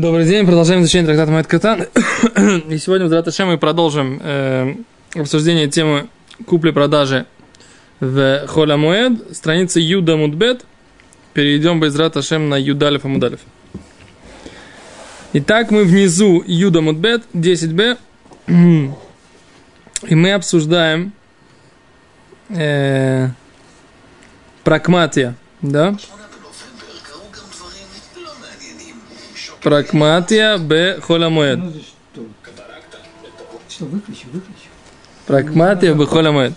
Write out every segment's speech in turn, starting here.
Добрый день, продолжаем изучение трактата Майт Катан. И сегодня в Драташе мы продолжим э, обсуждение темы купли-продажи в Холя Муэд, страница Юда Мудбет. Перейдем без Раташем на Юдалев Амудалев. Итак, мы внизу Юда Мудбет, 10b. И мы обсуждаем э, прагматия, да? Прагматия б холямоед. Что, выключи, выключи. Прагматия б холямоед.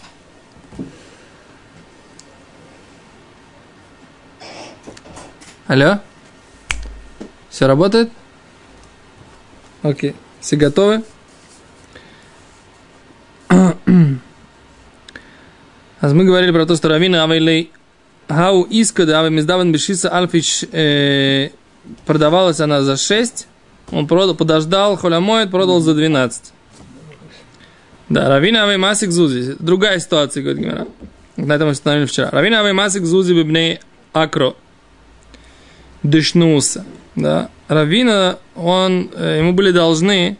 Алло? Все работает? Окей. Все готовы? А мы говорили про то, что Равина Авейлей Хау Искада Аве Миздаван Бешиса Альфич э, продавалась она за 6, он продал, подождал, холямоет, продал за 12. Да, Равина Авей Масик Зузи. Другая ситуация, говорит Гимара. На этом мы остановились вчера. Равина Авей Масик Зузи Бибней Акро. Дышнуса. Да. Равина, он, э, ему были должны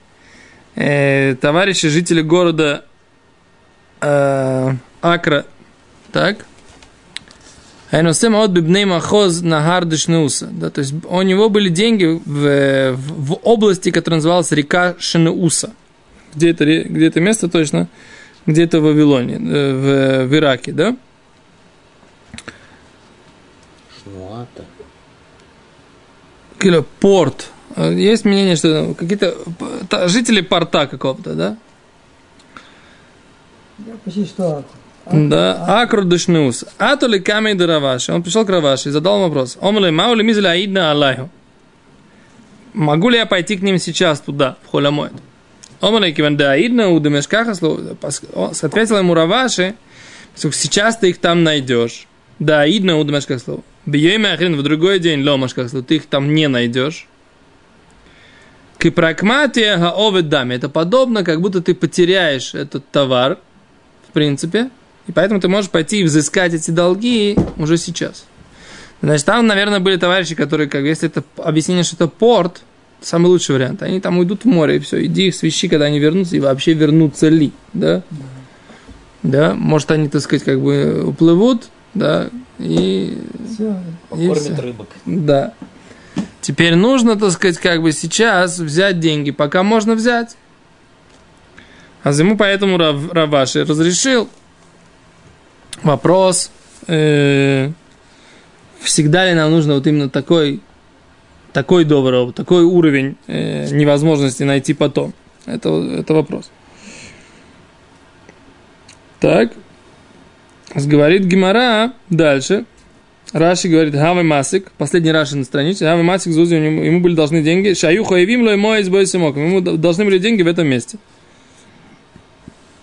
э, товарищи, жители города э, Акра. Так? Айносем от бибней махоз на гардышнуса. Да, то есть у него были деньги в, в, в области, которая называлась река Шенеуса. Где это, где это место точно? Где это в Вавилоне, в, в Ираке, да? Шнуата. Или порт. Есть мнение, что какие-то жители порта какого-то, да? Я почти что Да, Акру Дышнус. А то ли камень до Раваши. Он пришел к Раваши и задал вопрос. Омле маули мизля аидна Аллаху. Могу ли я пойти к ним сейчас туда, в Холямойд? Омле киван да аидна у Демешкаха Ответил ему Раваши, сейчас ты их там найдешь. Да аидна у Демешкаха слово. Бьем ахрин в другой день ломашках слово. Ты их там не найдешь. Кипракматия гаовет даме. Это подобно, как будто ты потеряешь этот товар, в принципе, и поэтому ты можешь пойти и взыскать эти долги уже сейчас. Значит, там, наверное, были товарищи, которые, как если это объяснение, что это порт, самый лучший вариант. Они там уйдут в море, и все, иди их свищи, когда они вернутся, и вообще вернутся ли, да? Да, может, они, так сказать, как бы уплывут, да, и... Все. и Кормит всё. рыбок. Да. Теперь нужно, так сказать, как бы сейчас взять деньги, пока можно взять. А ему поэтому Рав- Раваши разрешил вопрос, э, всегда ли нам нужно вот именно такой, такой доброго, такой уровень э, невозможности найти потом. Это, это вопрос. Так. Говорит Гимара дальше. Раши говорит, Хавы Масик, последний Раши на странице, Хавы Масик Зузи, ему, ему были должны деньги, Шаю Хаевим Лой Мой ему должны были деньги в этом месте.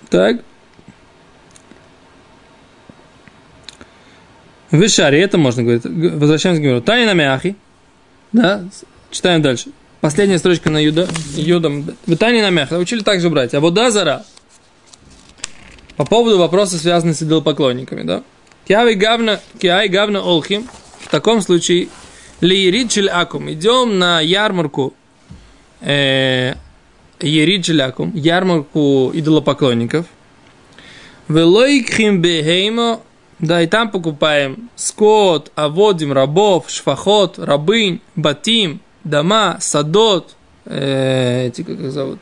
Так. В это можно говорить. Возвращаемся к Гимару. Тани на Мяхи. Да, читаем дальше. Последняя строчка на Юда, Юдам. В Тани на Мяхи. Учили также брать. А вот Дазара. По поводу вопроса, связанного с идолопоклонниками, да? Киави гавна, киай гавна олхим. В таком случае, лиерид акум. Идем на ярмарку э, ерид акум, ярмарку идолопоклонников. Велойкхим бехеймо. Да, и там покупаем скот, аводим, рабов, шфахот, рабынь, батим, дома, садот, э, эти, как их зовут,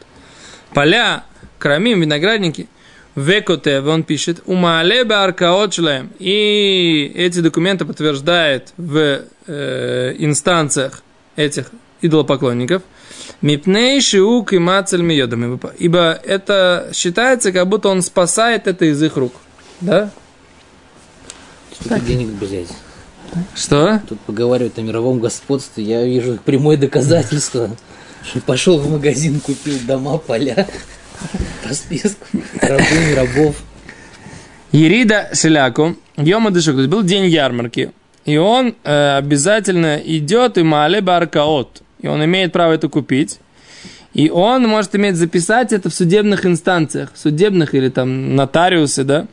поля, крамим, виноградники. Векоте, он пишет, умале аркаот шлем. И эти документы подтверждает в э, инстанциях этих идолопоклонников. Мипней шиук и мацель миодами. Ибо это считается, как будто он спасает это из их рук. Да? Сколько денег взять? Что? Тут поговаривают о мировом господстве. Я вижу прямое доказательство. Пошел в магазин, купил дома, поля по списку. Рабынь, рабов. Ерида Шеляку, Йома Дышук, то есть был день ярмарки, и он э, обязательно идет и мале баркаот, и он имеет право это купить, и он может иметь записать это в судебных инстанциях, судебных или там нотариусы, да,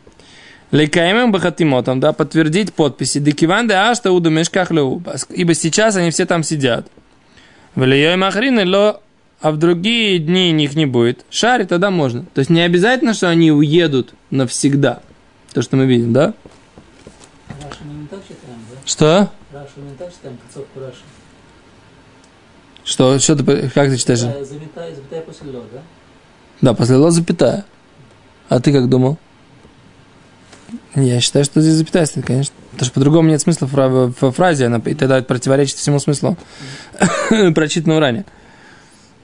Лекаемем бахатимотом, да, подтвердить подписи. Декиван де ашта уда мешках. Ибо сейчас они все там сидят. Влияй махрины, ло, а в другие дни них не будет. Шари тогда можно. То есть не обязательно, что они уедут навсегда. То, что мы видим, да? Рашу мы не так читаем, да? Что? Рашу мы не так читаем, концовку Раши. Что, что ты, как ты читаешь? Э, Запятая, запятая после лё, да? Да, после ло запятая. А ты как думал? Я считаю, что здесь запятая стоит, конечно. Потому что по-другому нет смысла во фразе, она, и тогда противоречит всему смыслу прочитанного ранее.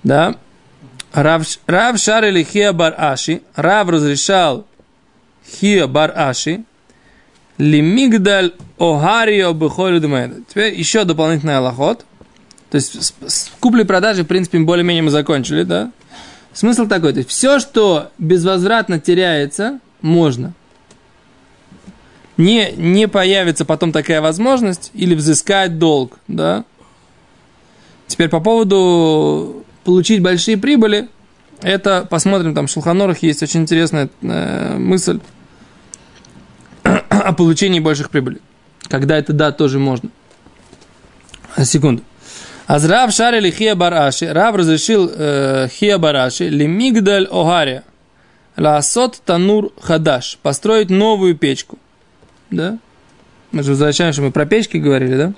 Да? Рав, Рав Шар или Хия Бар Аши, Рав разрешал Хия Бар Аши, Лимигдаль Огарио Бехолю. Теперь еще дополнительный аллахот. То есть с, с куплей-продажей, в принципе, более-менее мы закончили, да? Смысл такой, то есть все, что безвозвратно теряется, можно. Не, не появится потом такая возможность или взыскать долг, да? Теперь по поводу получить большие прибыли, это посмотрим, там в Шелханорах есть очень интересная э, мысль о получении больших прибылей. Когда это да, тоже можно. Секунду. Азрав шарили хия бараши. Рав разрешил э, хия бараши лимигдаль огария. Ласот танур хадаш. Построить новую печку. Да? Мы же возвращаемся, мы про печки говорили, да?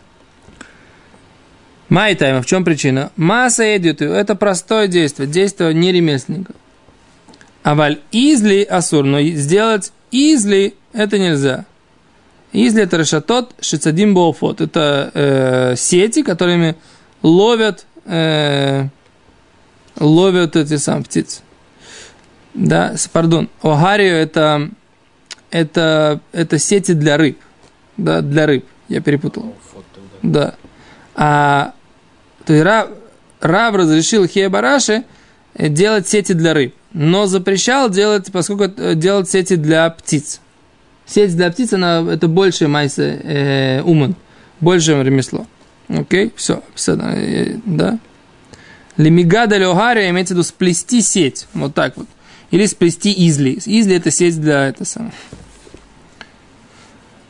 Майтайма, в чем причина? Масса эдиту, это простое действие, действие не ремесленника. А валь изли асур, но сделать изли это нельзя. Изли это решатот шицадим боуфот. Это э, сети, которыми ловят, э, ловят эти сам птицы. Да, пардон. Огарио это, это, это сети для рыб. Да, для рыб. Я перепутал. Да. А, то есть Рав, Рав разрешил Хебараши делать сети для рыб, но запрещал делать, поскольку это- делать сети для птиц. Сеть для птиц, она, это больше майса э, уман, больше ремесло. Окей, все, все, да. Лемигада леогария имеется в виду сплести сеть, вот так вот. Или сплести изли. Изли это сеть для это самое.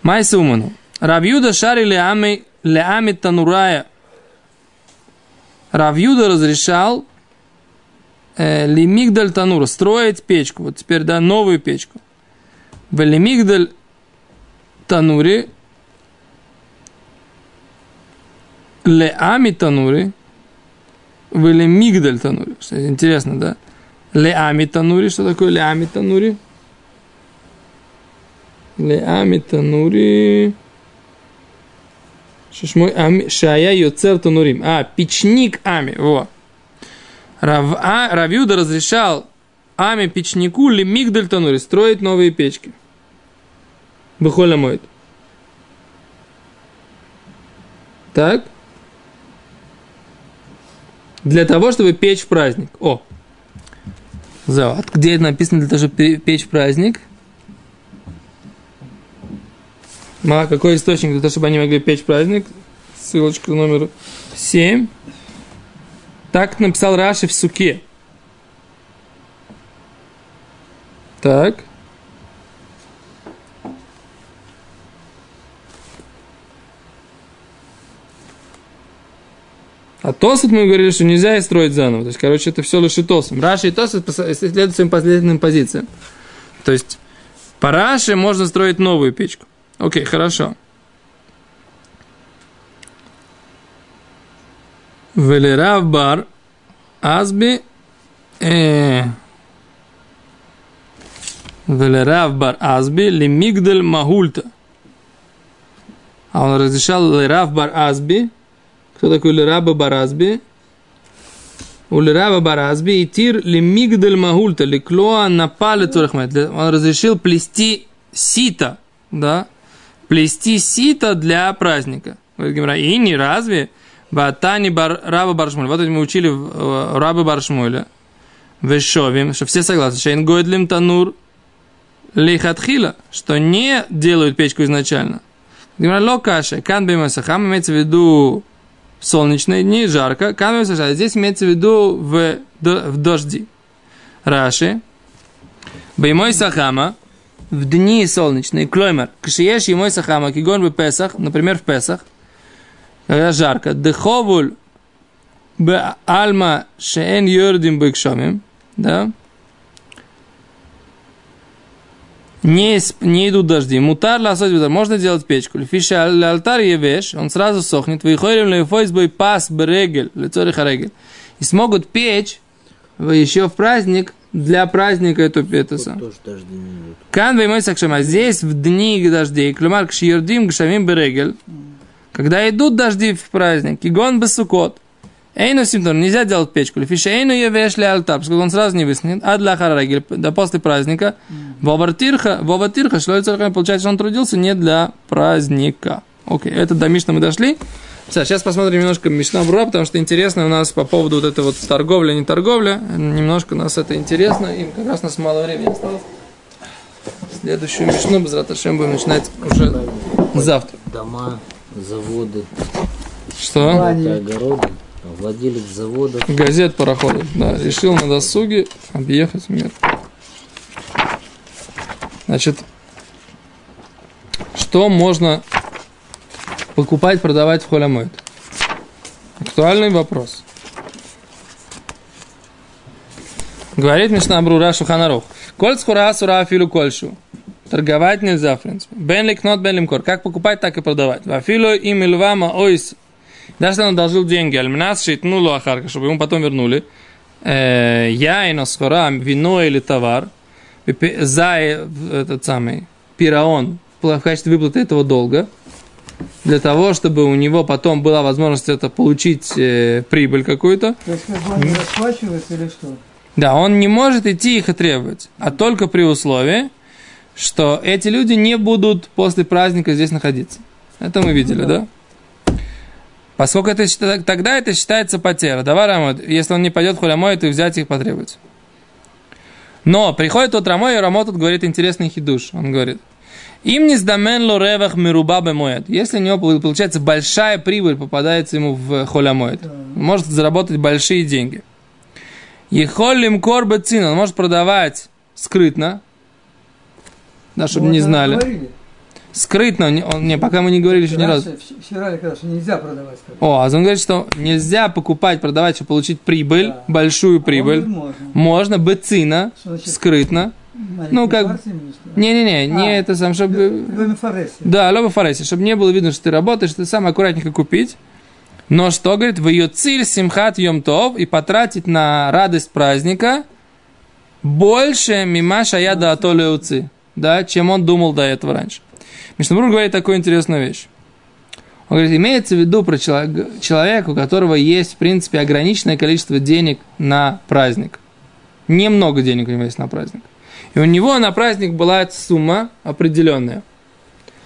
Майса уману. Равьюда шари леами, леами танурая. Равьюда разрешал э, лимигдаль танура, строить печку. Вот теперь, да, новую печку. В лимигдаль тануре леами тануре в лимигдаль тануре. Что Интересно, да? Леами танури. Что такое леами танури? Леами танури. Шишмой ами, шая йоцер танурим. А, печник ами. Во. Рав, а, Равюда разрешал ами печнику ли мигдаль танури строить новые печки. Бухоля моет. Так. Для того, чтобы печь в праздник. О. Завод. Где это написано для того, чтобы пе- печь в праздник? Ма, какой источник для того, чтобы они могли печь праздник? Ссылочка номер 7. Так написал Раши в суке. Так. А Тосот мы говорили, что нельзя и строить заново. То есть, короче, это все лишь и Тосом. Раши и Тосот следуют своим последовательным позициям. То есть, по Раши можно строить новую печку. Окей, хорошо. Велерав бар азби э, Велерав бар азби лимигдаль магульта. А он разрешал лерав бар азби. Кто такой лераба баразби? У лераба баразби и тир лимигдаль магульта ликлоа на палец. Он разрешил плести сито, да? Плести сито для праздника. И не разве? Батани бар, раба баршмуля. Вот мы учили э, рабы баршмуля. Вешовим, что все согласны. Шейн гойдлим танур лихатхила, что не делают печку изначально. Гимра локаше, кан бимасахам, имеется в виду в солнечные дни, жарко. Кан бимасахам, здесь имеется в виду в, в дожди. Раши. Беймой сахама, в дни солнечные, клоймер, кшиеш и мой сахама, кигон в Песах, например, в Песах, когда жарко, деховуль б альма шеэн йордим бэкшомим, да, не, не идут дожди. Мутар ласот бедар. Можно делать печку. Фиша алтар евеш, он сразу сохнет. Выходим лейфойс бой пас берегель, лицо регель. И смогут печь еще в праздник, для праздника эту идут. Кан веймой сакшама. Здесь в дни дождей, клюмар кшиердим гшамим берегель, когда идут дожди в праздник, игон бесукот, Эйну симптом, нельзя делать печку. Фиша эйну евеш ли алтар, поскольку он сразу не высохнет. А для харагель, да после праздника. Воватирха, воватирха, что это получается, он трудился не для праздника. Окей, это до Мишна мы дошли. Сейчас посмотрим немножко Мишна Бруа, потому что интересно у нас по поводу вот этой вот торговля, не торговля. Немножко нас это интересно, и как раз у нас мало времени осталось. Следующую Мишну, без Раташем, будем начинать уже завтра. Дома, заводы, Что? Огороды. Владелец завода. Газет пароходов. Да, решил на досуге объехать мир. Значит, что можно покупать, продавать в холямойт? Актуальный вопрос. Говорит Мишна Брура Шуханарух. Коль скура сура афилу кольшу. Торговать нельзя, в принципе. Бен ликнот, бен лимкор. Как покупать, так и продавать. Афилу им илвама ойс даже если он одолжил деньги, альмнас шитнулу ахарка, чтобы ему потом вернули, э, яйна, схора, вино или товар, за э, этот самый пираон в качестве выплаты этого долга, для того, чтобы у него потом была возможность это получить э, прибыль какую-то, То есть, как бы они расплачиваются или что? да, он не может идти их и требовать, а только при условии, что эти люди не будут после праздника здесь находиться. Это мы видели, да? Поскольку это, тогда это считается потеря. Давай, Рамот, если он не пойдет хулямой, то взять их потребовать. Но приходит тот Рамой, и Рамот тут говорит интересный хидуш. Он говорит, им не сдамен ло ревах мируба бемоэд. Если у него пол- получается большая прибыль попадается ему в холямоэд, может заработать большие деньги. Ехолим корба цин, он может продавать скрытно, да, чтобы Вот не знали. говорили. Скрытно, он, он- не, пока мы не говорили еще ни разу. Вчера или когда, что нельзя продавать. как. О, а он говорит, что нельзя покупать, продавать, чтобы получить прибыль, Да. большую А прибыль. может, можно. Можно быцина, скрытно. Ну, как-? Не-не-не, не А, это сам, чтобы... Да, лоба фареси, чтобы не было видно, что ты работаешь, ты сам аккуратненько купить. Но что, говорит, в ее цель симхат йомтов и потратить на радость праздника больше мима шаяда атолеуци, да, чем он думал до этого раньше. Мишнабрур говорит такую интересную вещь. Он говорит, имеется в виду про чело- человека, у которого есть, в принципе, ограниченное количество денег на праздник. Немного денег у него есть на праздник. И у него на праздник была сумма определенная.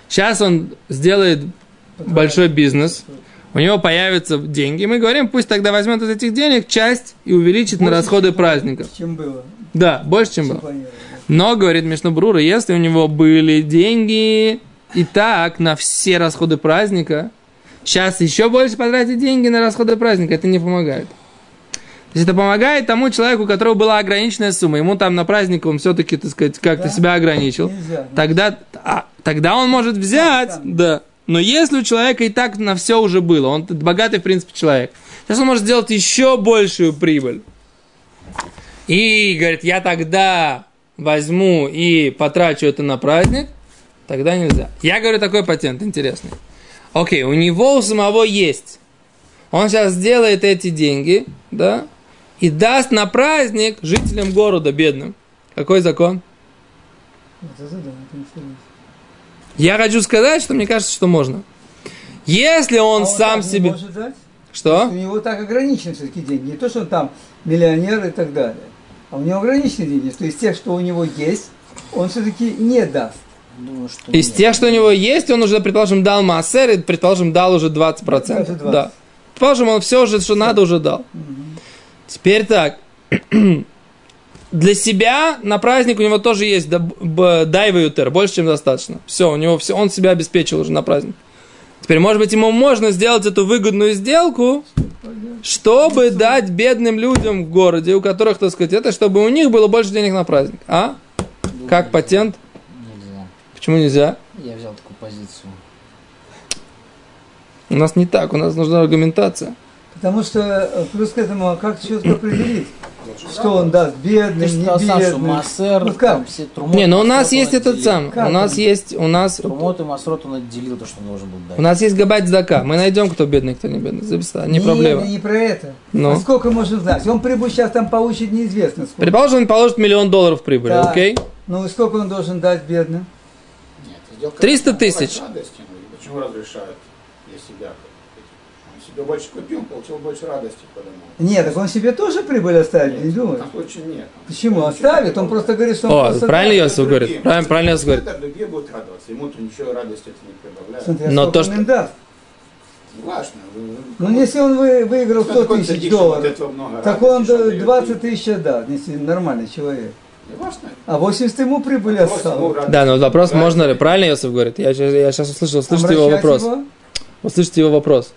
Сейчас он сделает большой бизнес, у него появятся деньги. Мы говорим, пусть тогда возьмет из этих денег часть и увеличит на Больше, расходы чем- праздников. Чем было. Да, больше, чем чем было. Но, говорит Мишна Брура, если у него были деньги и так на все расходы праздника, сейчас еще больше потратить деньги на расходы праздника, это не помогает. То есть это помогает тому человеку, у которого была ограниченная сумма. Ему там на праздник он все-таки, так сказать, как-то Да. себя ограничил. Нельзя. Тогда, а, тогда он может взять, сам. да. Но если у человека и так на все уже было, он богатый, в принципе, человек, сейчас он может сделать еще большую прибыль. И говорит, я тогда возьму и потрачу это на праздник, тогда нельзя. Я говорю такой патент интересный. Окей, у него у самого есть. Он сейчас сделает эти деньги, да, и даст на праздник жителям города бедным. Какой закон? Я хочу сказать, что мне кажется, что можно. Если он А сам так не себе... может дать? Что? У него так ограничены все-таки деньги. Не то, что он там миллионер и так далее. А у него ограничены деньги. То есть тех, что у него есть, он все-таки не даст. Думаю, что Из нет. тех, что у него есть, он уже, предположим, дал массер, и, предположим, дал уже 20%. Даже 20. Да. Предположим, он все уже, что надо, уже дал. Теперь так. Для себя на праздник у него тоже есть дайва ютер, больше, чем достаточно. Все, у него все, он себя обеспечил уже на праздник. Теперь, может быть, ему можно сделать эту выгодную сделку, чтобы дать бедным людям в городе, у которых, так сказать, это, чтобы у них было больше денег на праздник. А? Как патент? Нельзя. Почему нельзя? Я взял такую позицию. У нас не так, у нас нужна аргументация. Потому что э, плюс к этому, а как четко определить, что он даст, бедный, же не бедный. Массер, Вот там как? Не, но у нас есть этот сам. Как У нас он? есть, у нас, Трумот и Масрот он отделил то, что он должен был дать. у нас есть габать здака. Мы найдем, кто бедный, кто не бедный. Записал. Не проблема. Не, не про это. Ну. А сколько можно знать? Он прибыль сейчас там получит неизвестно сколько. Предположим, он положит миллион долларов прибыли, Да. окей? Ну и сколько он должен дать бедным? Нет, сделка 300 должна давать тысяч. ну, почему разрешают для себя? Он себе больше купил, получил больше радости потому. Нет, так он себе тоже прибыль оставит, не В думаешь? этом случае нет. Почему? Оставит, он просто говорит, что он О, просто правильно. Йосиф говорит. Правильно, правильно Йосиф говорит. Другие будут радоваться, ему-то ничего радости это не прибавляет. Смотри, а Но то, он что- им даст. Важно. Ну, если он вы- выиграл 100 тысяч долларов, так он да, 20 тысяч отдаст, если нормальный человек. Не важно. А 80 ему прибыли осталось. Да, но вопрос, можно ли? Правильно Йосиф говорит? Я, я сейчас услышал, услышите его вопрос. его? Услышите его вопрос.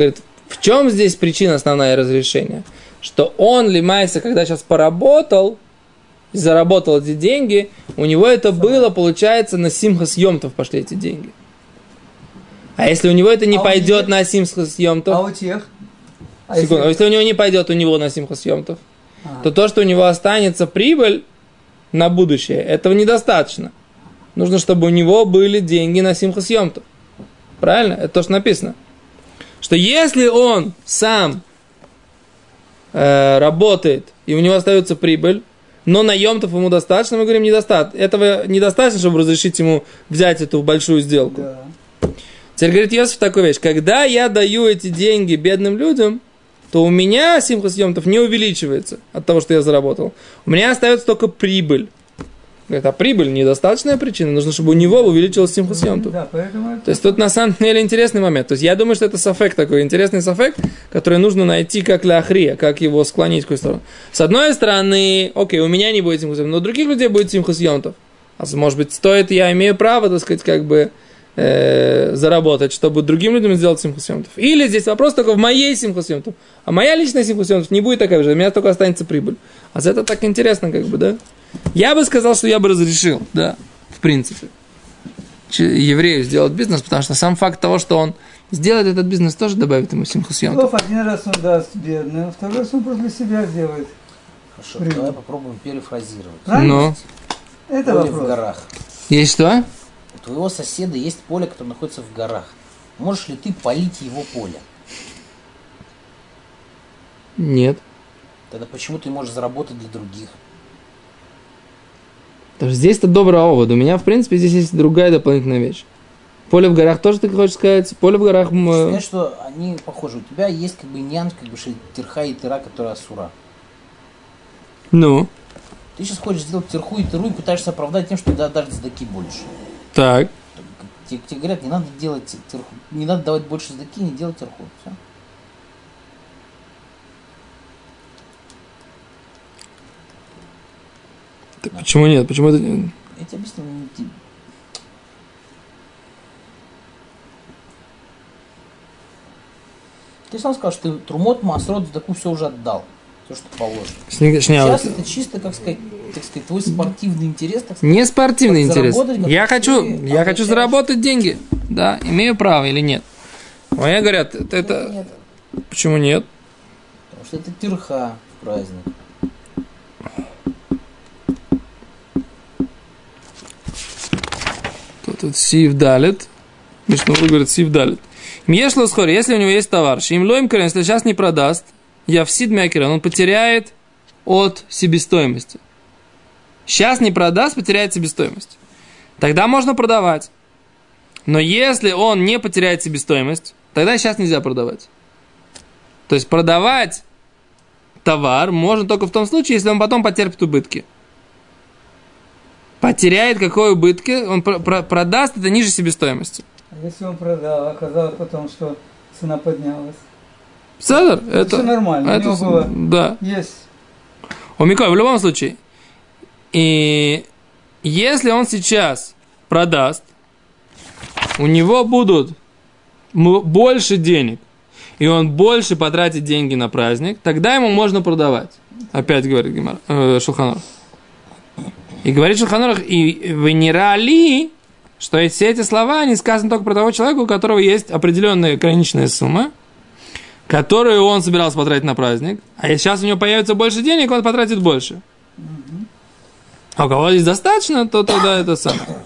Говорит, в чем здесь причина основная разрешения? Что он, Лимайса, когда сейчас поработал, заработал эти деньги, у него это было, получается, на Симхас Йомтов пошли эти деньги. А если у него это не А пойдет на Симхас А Йомтов, у тех? А секунду, а если- если у него не пойдет у него на Симхас Йомтов, А. то то, что у него останется прибыль на будущее, этого недостаточно. Нужно, чтобы у него были деньги на Симхас Йомтов. Правильно? Это то, что написано. Что если он сам э, работает, и у него остается прибыль, но на Йомтов ему достаточно, мы говорим, недостаточно. Этого недостаточно, чтобы разрешить ему взять эту большую сделку. Да. Теперь говорит Йосиф такую вещь. Когда я даю эти деньги бедным людям, то у меня Симхас Йомтов не увеличивается от того, что я заработал. У меня остается только прибыль. Говорит, а прибыль недостаточная причина. Нужно, чтобы у него увеличилась Йомтов. Да, поэтому это- То есть тут на самом деле интересный момент. То есть я думаю, что это сафек такой, интересный сафек, который нужно найти как для Ахрия, как его склонить в какую сторону. С одной стороны, окей, у меня не будет Йомтов, но у других людей будет Йомтов. А может быть, стоит, я имею право, так сказать, как бы э, заработать, чтобы другим людям сделать Симхас Йомтов. Или здесь вопрос только в моей Симхас Йомтов. А моя личная Симхас Йомтов не будет такая же, у меня только останется прибыль. А за это так интересно, как бы, да? Я бы сказал, что я бы разрешил, да, в принципе еврею сделать бизнес, потому что сам факт того, что он сделает этот бизнес, тоже добавит ему симхус йом. Слов один раз он даст бедным, а второй раз он просто для себя сделает. Хорошо, Прибыль. давай попробуем перефразировать. Правильно? Ну, Это в вопрос. горах. есть что? У твоего соседа есть поле, которое находится в горах. Можешь ли ты полить его поле? Нет. Тогда почему ты можешь заработать для других? Потому что здесь-то добрый овод. У меня, в принципе, здесь есть другая дополнительная вещь. Поле в горах тоже ты хочешь сказать? Поле в горах... м, э, Знаешь, что они похожи. У тебя есть как бы нянь, как бы тирха и тыра, которая асура. Ну, Ты сейчас хочешь сделать тирху и тыру и пытаешься оправдать тем, что да, даже сдаки больше. Так. Тебе, тебе говорят, не надо делать тирху, не надо давать больше сдаки, не делать тирху. Все. Так почему нет? Почему это... Я тебе объясню. Ты сам сказал, что ты трумот, масрот, сдаку все уже отдал. Все, что положено. Шня- Сейчас вот- это чисто, как сказать, так сказать, твой спортивный интерес, так сказать. Не спортивный интерес. заработать, Я хочу, я хочу заработать деньги. Да, имею право или нет? Мне говорят, это, это- Нет, Почему нет? потому что это тирха в праздник. Тут, сив далит. Мишну говорит сив далит. Мьешло скоро, если у него есть товар, им лоим крен, если сейчас не продаст, я в сид мякерен, он потеряет от себестоимости. Сейчас не продаст, потеряет себестоимость. Тогда можно продавать. Но если он не потеряет себестоимость, тогда сейчас нельзя продавать. То есть продавать товар можно только в том случае, если он потом потерпит убытки. Потеряет какой убытки, он про- про- продаст это ниже себестоимости. А если он продал, оказалось потом, что цена поднялась. Седер, это... всё нормально, у это него с- было- Да. Есть. У Миколь, в любом случае. И если он сейчас продаст, у него будут больше денег, и он больше потратит деньги на праздник, тогда ему можно продавать. Опять говорит Гимар, э, Шулханор. И говорит Шулханор, и в Нерали, что все эти слова, они сказаны только про того человека, у которого есть определенная ограниченная сумма, которую он собирался потратить на праздник, а если сейчас у него появится больше денег, он потратит больше. А у кого здесь достаточно, то тогда это самое.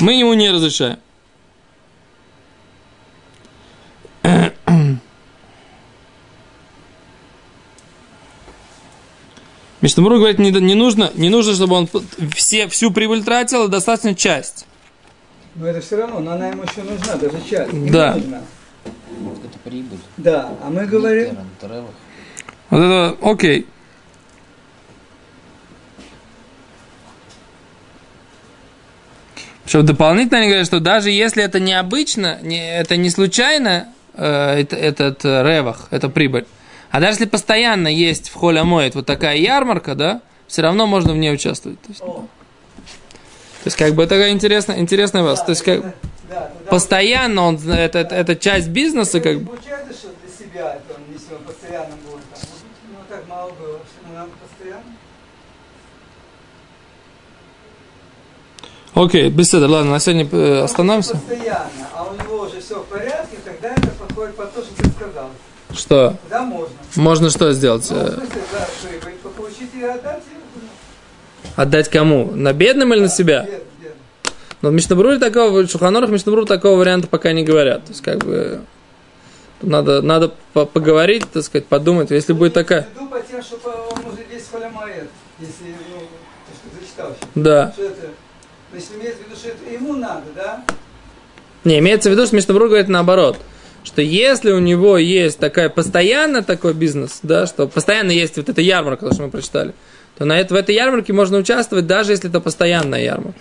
Мы ему не разрешаем. Мишнамру говорит, не, не, нужно, не нужно, чтобы он все, всю прибыль тратил, а достаточно часть. Но это все равно, но она ему еще нужна, даже часть. Да. нужна. Это прибыль. Да, а мы говорим. Вот это, окей. Что дополнительно они говорят, что даже если это необычно, не, это не случайно, э, это, этот э, ревах, это прибыль, а даже если постоянно есть в холе моет вот такая ярмарка, да, все равно можно в ней участвовать. То есть, о, то есть как бы это такая интересная, интересная вас. То есть как да, да, постоянно он, это, это, часть бизнеса, как бы. Что что. Окей, беседа, ладно, на сегодня э, остановимся. Постоянно, а у него уже все в порядке, тогда это подходит под то, что ты сказал. Что? Тогда можно. Можно что сделать? Ну, в смысле, да, прибыль получить и отдать, и, Отдать кому? На бедным или на себя? Бед- бед. Но в Мишнабруре такого, в Шуханорах Мишнабру такого варианта пока не говорят. То есть, как бы, надо, надо по- поговорить, так сказать, подумать. Если будет такая... По тем, что он уже весь холямает, если, ну, то, что зачитал. Да. Что это, если имеется в виду, что это ему надо, да? Не, имеется в виду, что Мишнабрур говорит наоборот. Что если у него есть такая постоянно такой бизнес, да, что постоянно есть вот эта ярмарка, то, что мы прочитали, то на это, в этой ярмарке можно участвовать, даже если это постоянная ярмарка.